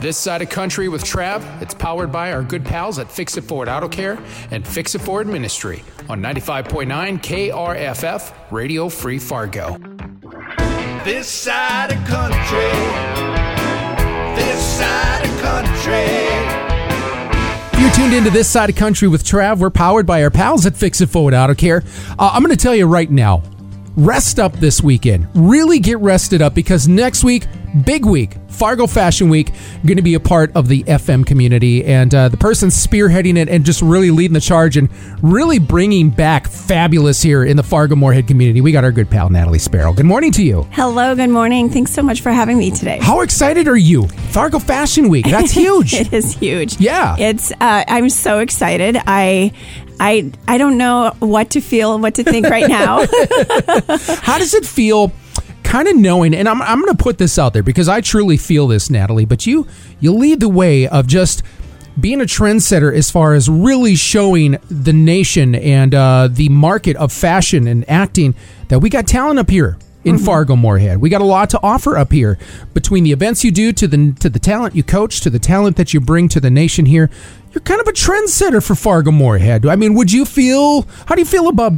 This Side of Country with Trav, it's powered by our good pals at Fix It Forward Auto Care and Fix It Forward Ministry on 95.9 KRFF Radio Free Fargo. This side of country. This side of country. You're tuned into this side of country with Trav. We're powered by our pals at Fix It Forward Auto Care. Uh, I'm going to tell you right now, rest up this weekend. Really get rested up because next week, big week, Fargo Fashion Week, going to be a part of the FM community, and uh, the person spearheading it and just really leading the charge and really bringing back fabulous here in the Fargo Moorhead community. We got our good pal Natalie Sparrow. Good morning to you. Hello, good morning. Thanks so much for having me today. How excited are you? Fargo Fashion Week. That's huge. it is huge. Yeah. It's uh, I'm so excited. I I I don't know what to feel, and what to think right now. How does it feel? Kind of knowing, and I'm, I'm going to put this out there because I truly feel this, Natalie. But you you lead the way of just being a trendsetter as far as really showing the nation and uh, the market of fashion and acting that we got talent up here in Fargo Moorhead. We got a lot to offer up here between the events you do to the to the talent you coach to the talent that you bring to the nation here. You're kind of a trendsetter for Fargo Moorhead. I mean, would you feel? How do you feel about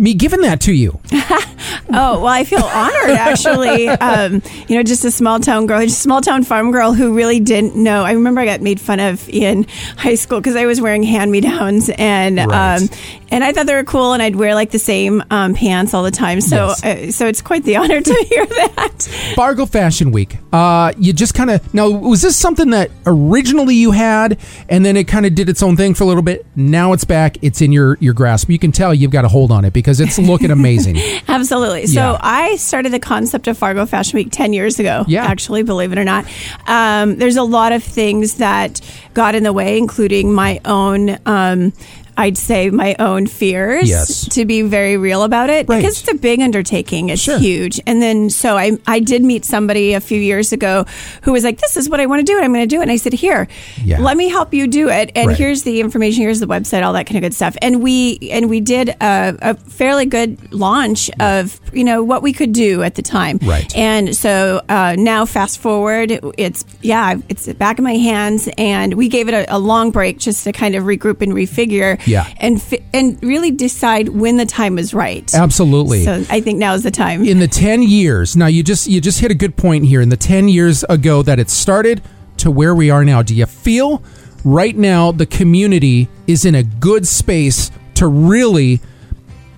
me giving that to you? oh well, I feel honored actually. Um, you know, just a small town girl, just a small town farm girl who really didn't know. I remember I got made fun of in high school because I was wearing hand me downs and Right. um, and I thought they were cool, and I'd wear like the same um, pants all the time. So Yes. uh, so it's quite the honor to hear that. Fargo Fashion Week. Uh, you just kind of now was this something that originally you had, and then it kind of did its own thing for a little bit. Now it's back. It's in your your grasp. You can tell you've got a hold on it because it's looking amazing. Absolutely. So Yeah. I started the concept of Fargo Fashion Week 10 years ago. Yeah. Actually, believe it or not. Um, there's a lot of things that got in the way, including my own. Um, I'd say my own fears Yes. to be very real about it Right. because it's a big undertaking. It's Sure. huge. And then so I I did meet somebody a few years ago who was like, "This is what I want to do, and I'm going to do it." And I said, "Here, Yeah. let me help you do it. And Right. here's the information. Here's the website. All that kind of good stuff." And we and we did a, a fairly good launch of you know what we could do at the time. Right. And so uh, now, fast forward, it's yeah, it's back in my hands, and we gave it a, a long break just to kind of regroup and refigure. Yeah. And fi- and really decide when the time is right. Absolutely. So I think now is the time. in the 10 years now you just you just hit a good point here in the 10 years ago that it started to where we are now do you feel right now the community is in a good space to really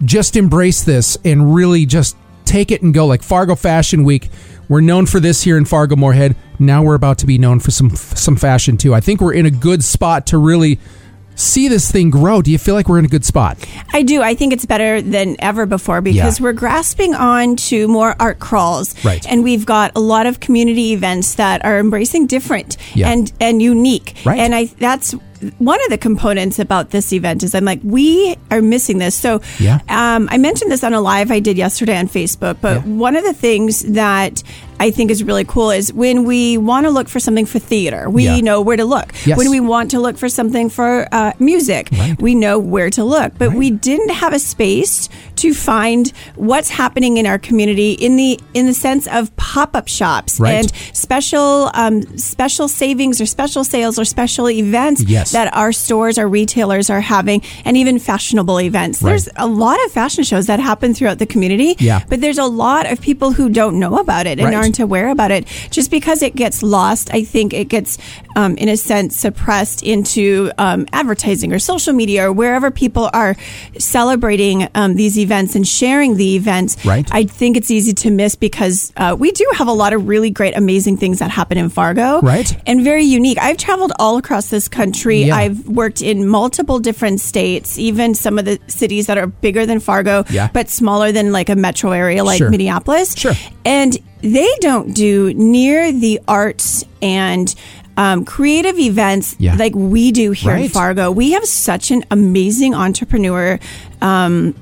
just embrace this and really just take it and go like Fargo Fashion Week we're known for this here in Fargo Moorhead now we're about to be known for some some fashion too I think we're in a good spot to really see this thing grow do you feel like we're in a good spot I do. I think it's better than ever before because Yeah. we're grasping on to more art crawls. Right. And we've got a lot of community events that are embracing different Yeah. and and unique. Right. And I that's one of the components about this event is I'm like, we are missing this. So Yeah. um, I mentioned this on a live I did yesterday on Facebook, but Yeah. one of the things that I think is really cool is when we want to look for something for theater, we Yeah. know where to look. Yes. When we want to look for something for uh, music, Right. we know where to look. But Right. we didn't have a space to find what's happening in our community in the in the sense of pop up shops Right. and special um, special savings or special sales or special events Yes. that our stores, our retailers are having, and even fashionable events. Right. There's a lot of fashion shows that happen throughout the community. Yeah. But there's a lot of people who don't know about it and Right. aren't aware about it. Just because it gets lost, I think it gets, um, in a sense, suppressed into um, advertising or social media or wherever people are celebrating um, these events and sharing the events. Right. I think it's easy to miss because uh, we do have a lot of really great, amazing things that happen in Fargo. Right. And very unique. I've traveled all across this country. Yeah. I've worked in multiple different states, even some of the cities that are bigger than Fargo, Yeah. but smaller than like a metro area like Sure. Minneapolis. Sure. And they don't do near the arts and um, creative events Yeah. like we do here in Fargo. We have such an amazing entrepreneur um,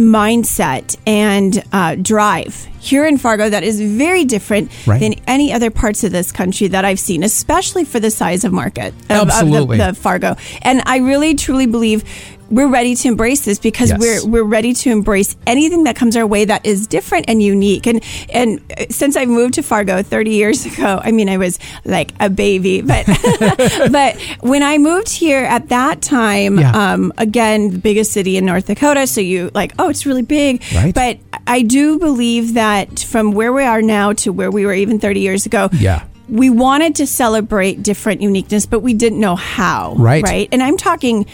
mindset and uh, drive here in Fargo that is very different Right. than any other parts of this country that I've seen, especially for the size of market of, of the- the, Fargo. And I really truly believe we're ready to embrace this because Yes. we're we're ready to embrace anything that comes our way that is different and unique. And and uh, since I moved to Fargo 30 years ago, I mean I was like a baby, but but when I moved here at that time, Yeah. um, again the biggest city in North Dakota, so you like oh it's really big, Right. But I do believe that from where we are now to where we were even 30 years ago, Yeah. We wanted to celebrate different uniqueness, but we didn't know how. Right. Right. And I'm talking,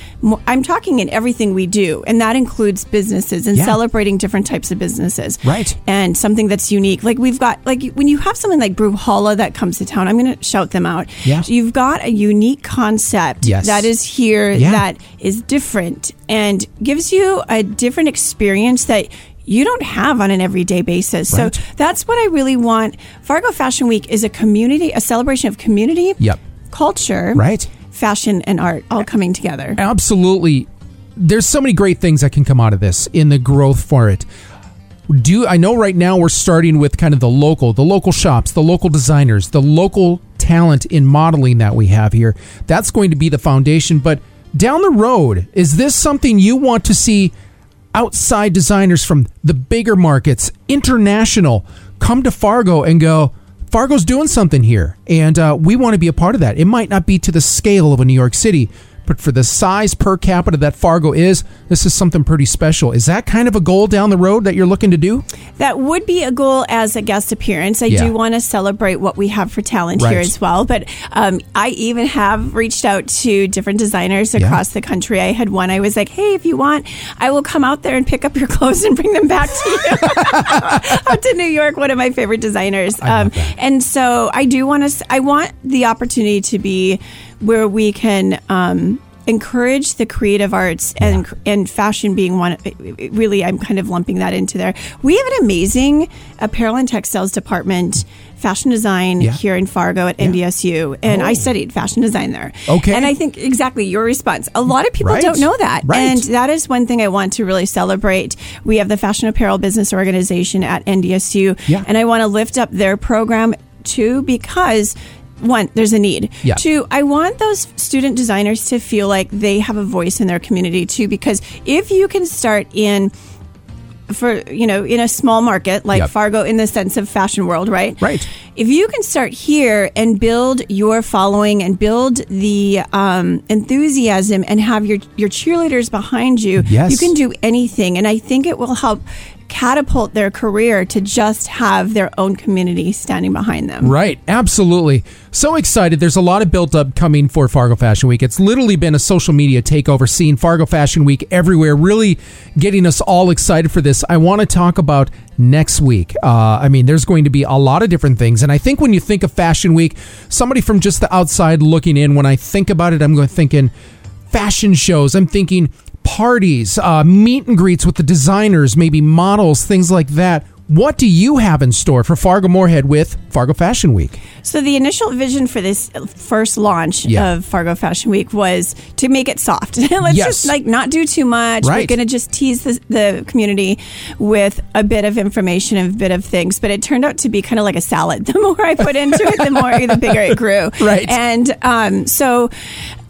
I'm talking in everything we do, and that includes businesses and Yeah. celebrating different types of businesses. Right. And something that's unique. Like we've got, like when you have something like Brewhalla that comes to town, I'm going to shout them out. Yeah. You've got a unique concept Yes. that is here Yeah. that is different and gives you a different experience that you don't have on an everyday basis. Right. So that's what I really want. Fargo Fashion Week is a community, a celebration of community, Yep. culture, Right. fashion, and art all coming together. absolutely there's so many great things that can come out of this in the growth for it do i know right now we're starting with kind of the local the local shops the local designers the local talent in modeling that we have here that's going to be the foundation but down the road is this something you want to see outside designers from the bigger markets international come to fargo and go Fargo's doing something here, and uh, we want to be a part of that. It might not be to the scale of a New York City, but for the size per capita that Fargo is, this is something pretty special. Is that kind of a goal down the road that you're looking to do? That would be a goal as a guest appearance. I Yeah. do want to celebrate what we have for talent Right. here as well. But um, I even have reached out to different designers across the country. I had one, I was like, hey, if you want, I will come out there and pick up your clothes and bring them back to you. out to New York, one of my favorite designers. Um, and so I do want to, I want the opportunity to be where we can, um, encourage the creative arts and and fashion being one really I'm kind of lumping that into there. We have an amazing apparel and textiles department fashion design Yeah. here in Fargo at NDSU and I studied fashion design there. Okay. And I think exactly your response. A lot of people Right. don't know that. Right. And that is one thing I want to really celebrate. We have the Fashion Apparel Business Organization at NDSU Yeah. and I want to lift up their program too because one, there's a need. Yeah. Two, I want those student designers to feel like they have a voice in their community too, because if you can start in for you know in a small market like Yep. Fargo in the sense of fashion world, right? Right. If you can start here and build your following and build the um, enthusiasm and have your your cheerleaders behind you, Yes. you can do anything, and I think it will help catapult their career to just have their own community standing behind them. Right, absolutely. So excited. There's a lot of built up coming for Fargo Fashion Week. It's literally been a social media takeover, seeing Fargo Fashion Week everywhere, really getting us all excited for this. I want to talk about next week. Uh, I mean, there's going to be a lot of different things. And I think when you think of Fashion Week, somebody from just the outside looking in, when I think about it, I'm going thinking fashion shows. I'm thinking parties, uh, meet and greets with the designers, maybe models, things like that. What do you have in store for Fargo Moorhead with Fargo Fashion Week? So the initial vision for this first launch Yeah. of Fargo Fashion Week was to make it soft. Let's Yes. just like not do too much. We're going to just tease the, the community with a bit of information and a bit of things. But it turned out to be kind of like a salad. The more I put into it, the more the bigger it grew. Right. And um, so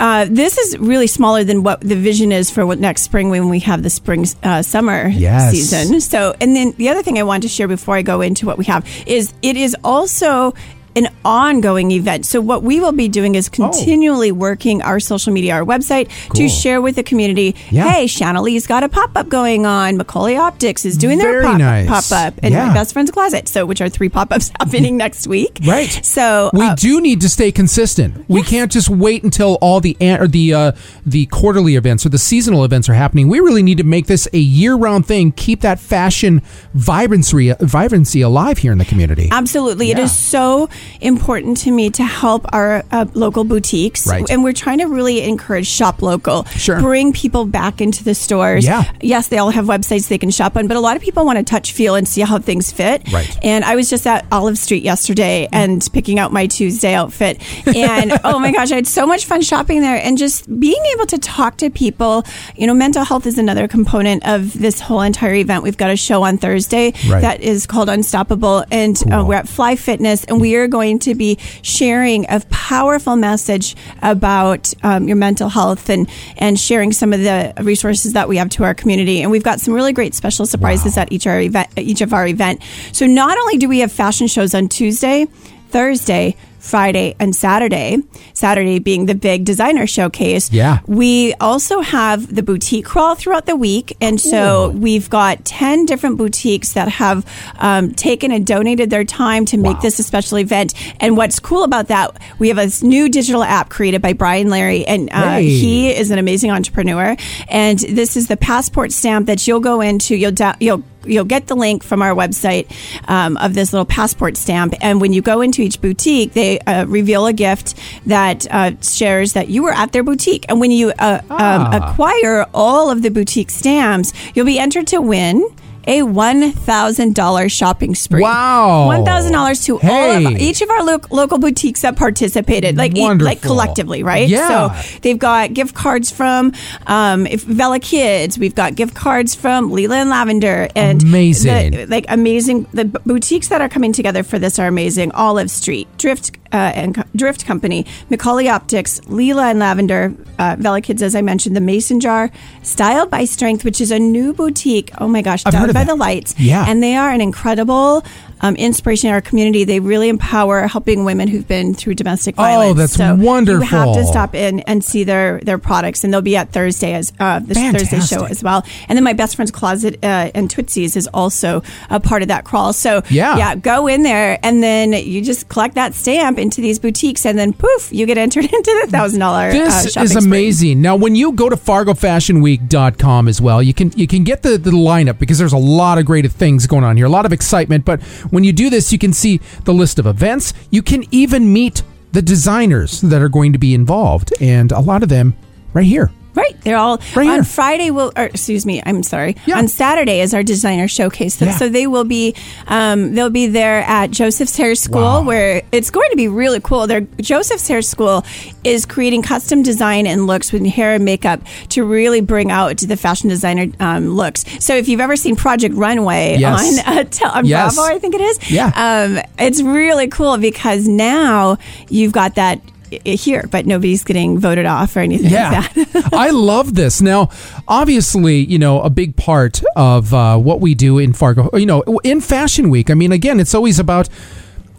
uh, this is really smaller than what the vision is for what next spring when we have the spring uh, summer Yes. season. So, and then the other thing I want to share before I go into what we have is it is also also an ongoing event. So what we will be doing is continually working our social media, our website Cool. to share with the community. Yeah. Hey, Chanelle's got a pop up going on. Macaulay Optics is doing their pop nice. pop up, and Yeah. my best friend's closet. So which are three pop ups happening next week. Right. So We uh, do need to stay consistent. We can't just wait until all the an- or the uh, the quarterly events or the seasonal events are happening. We really need to make this a year-round thing. Keep that fashion vibrancy vibrancy alive here in the community. Absolutely. It Yeah. is so important to me to help our uh, local boutiques. Right. And we're trying to really encourage shop local. Sure. Bring people back into the stores. Yeah. Yes, they all have websites they can shop on, but a lot of people want to touch, feel, and see how things fit. Right. And I was just at Olive Street yesterday and picking out my Tuesday outfit. And oh my gosh, I had so much fun shopping there and just being able to talk to people. You know, mental health is another component of this whole entire event. We've got a show on Thursday Right. that is called Unstoppable, and uh, we're at Fly Fitness, and we are going to be sharing a powerful message about um, your mental health and and sharing some of the resources that we have to our community. And we've got some really great special surprises at each our event, each of our event. So not only do we have fashion shows on Tuesday, Thursday. Friday and Saturday, Saturday being the big designer showcase. Yeah. We also have the boutique crawl throughout the week. And so we've got 10 different boutiques that have um, taken and donated their time to make Wow. this a special event. And what's cool about that, we have a new digital app created by Brian Larry, and uh, Hey. he is an amazing entrepreneur. And this is the passport stamp that you'll go into. You'll da- you'll you'll get the link from our website um, of this little passport stamp. And when you go into each boutique, they uh, reveal a gift that uh, shares that you were at their boutique. And when you uh, um, Ah. acquire all of the boutique stamps, you'll be entered to win. A one thousand dollars shopping spree. Wow. One thousand dollars to all of each of our lo- local boutiques that participated, like e- like collectively, right? Yeah. So they've got gift cards from um, if Vela Kids. We've got gift cards from Leela and Lavender, and Amazing. the- like amazing. The boutiques that are coming together for this are amazing. Olive Street, Drift and Drift Company, Macaulay Optics, Leela and Lavender, uh, Vela Kids, as I mentioned, the Mason Jar, Styled by Strength, which is a new boutique. Oh my gosh, I've done heard of by that. the lights. Yeah. and they are an incredible. Um, inspiration in our community. They really empower helping women who've been through domestic Oh, violence. that's so You have to stop in and see their their products, and they'll be at Thursday as uh, this Thursday show as well. And then my best friend's closet uh, and Tootsie's is also a part of that crawl. So Yeah. yeah, go in there, and then you just collect that stamp into these boutiques, and then poof, you get entered into the thousand dollar. This uh, is amazing. Now, when you go to FargoFashionWeek.com as well, you can you can get the, the lineup because there's a lot of great things going on here, a lot of excitement. But when you do this, you can see the list of events. You can even meet the designers that are going to be involved, and a lot of them right here. Right, they're all Right on. Friday. Will or excuse me, I'm sorry. Yeah. On Saturday is our designer showcase. So, Yeah. so they will be um, they'll be there at Josef's Hair School, Wow. where it's going to be really cool. Their Josef's Hair School is creating custom design and looks with hair and makeup to really bring out the fashion designer um, looks. So if you've ever seen Project Runway Yes. on uh, tel- on Yes. Bravo, I think it is. Yeah. um, it's really cool because now you've got that. Here, but nobody's getting voted off or anything Yeah, like that. I love this. Now, obviously, you know, a big part of uh, what we do in Fargo, you know, in Fashion Week. I mean, again, it's always about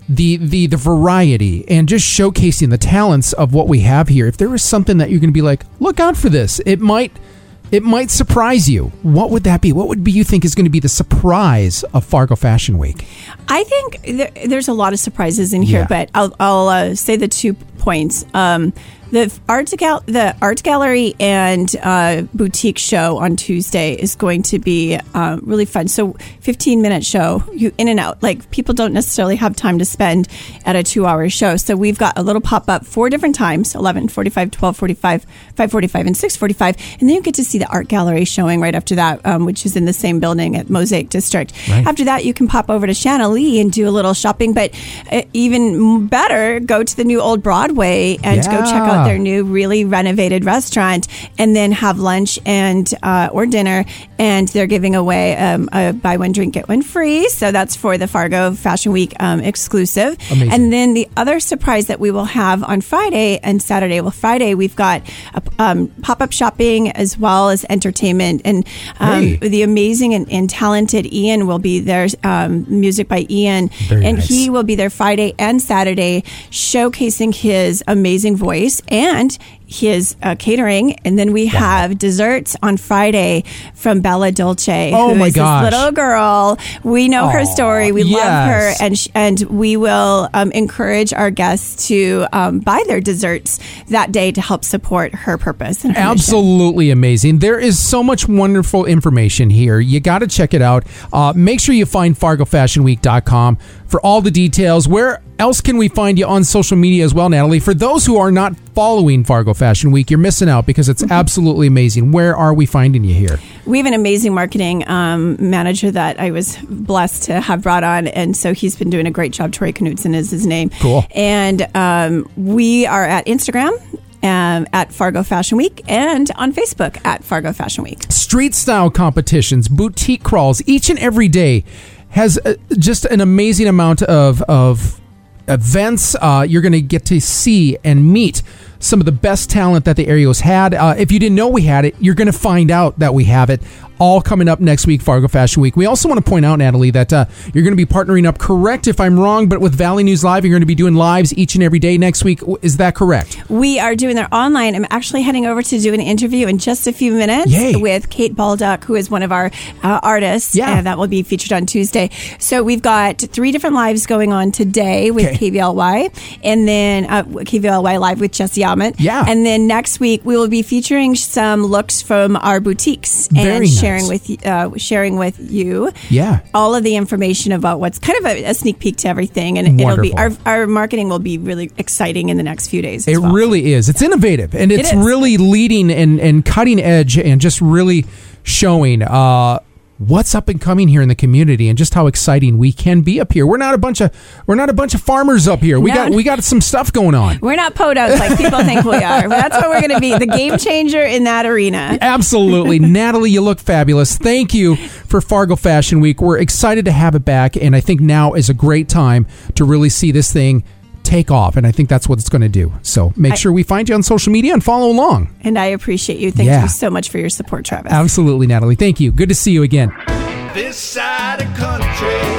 the the the variety and just showcasing the talents of what we have here. If there is something that you're going to be like, look out for this, it might. It might surprise you. What would that be? What would be you think is going to be the surprise of Fargo Fashion Week? I think there, there's a lot of surprises in here, Yeah. but I'll, I'll uh, say the two points. Um, the art gal- the art gallery and uh, boutique show on Tuesday is going to be uh, really fun. So, 15 minute show, you in and out. Like people don't necessarily have time to spend at a two hour show. So we've got a little pop up four different times: 11, 45, 12, 45, 545, and 645. And then you get to see the art gallery showing right after that, um, which is in the same building at Mosaic District. Right. After that, you can pop over to Shanna Lee and do a little shopping. But uh, even better, go to the new Old Broadway and go check Yeah. Their new, really renovated restaurant, and then have lunch and uh, or dinner. And they're giving away um, a buy one drink get one free. So that's for the Fargo Fashion Week um, exclusive. Amazing. And then the other surprise that we will have on Friday and Saturday. Well, Friday we've got a, um, pop up shopping as well as entertainment, and um, Hey. the amazing and, and talented Ian will be there. Um, music by Ian, Very and nice. he will be there Friday and Saturday, showcasing his amazing voice and his uh, catering. And then we have desserts on Friday from Bella Dolce. Oh who my gosh. little girl. We know her story. We love her, and sh- and we will um, encourage our guests to um, buy their desserts that day to help support her purpose. And her mission. Absolutely amazing. There is so much wonderful information here. You got to check it out. Uh, make sure you find FargoFashionWeek.com for all the details. Where else can we find you on social media as well, Natalie? For those who are not following Fargo Fashion Week, you're missing out because it's absolutely amazing. Where are we finding you here? We have an amazing marketing um, manager that I was blessed to have brought on, and so he's been doing a great job. Troy Knudsen is his name. Cool. And um, we are at Instagram. Um, at Fargo Fashion Week and on Facebook at Fargo Fashion Week. street style competitions, boutique crawls, each and every day has uh, just an amazing amount of of events. Uh, you're going to get to see and meet some of the best talent that the has had. Uh, if you didn't know we had it, you're going to find out that we have it. All coming up next week, Fargo Fashion Week. We also want to point out, Natalie, that uh, you're going to be partnering up. Correct if I'm wrong, but with Valley News Live, you're going to be doing lives each and every day next week. Is that correct? We are doing their online. I'm actually heading over to do an interview in just a few minutes Yay. with Kate Baldock, who is one of our uh, artists. Yeah. that will be featured on Tuesday. So we've got three different lives going on today with Okay. KVLY, and then uh, KVLY live with Jesse Yamit. Yeah. And then next week we will be featuring some looks from our boutiques Very and nice. Sharing with uh, sharing with you. Yeah. all of the information about what's kind of a, a sneak peek to everything, and it'll be our, our marketing will be really exciting in the next few days. as It well. really is. It's innovative and it's is. really leading and, and cutting edge and just really showing uh, what's up and coming here in the community and just how exciting we can be up here. We're not a bunch of we're not a bunch of farmers up here. We No. got we got some stuff going on. We're not podos like people think we are. That's what we're going to be the game changer in that arena. Absolutely. Natalie, you look fabulous. Thank you for Fargo Fashion Week. We're excited to have it back, and I think now is a great time to really see this thing take off, and I think that's what it's going to do. So make I- sure we find you on social media and follow along. And I appreciate you. Thank Yeah. you so much for your support, Travis. Absolutely, Natalie. Thank you. Good to see you again. This side of country.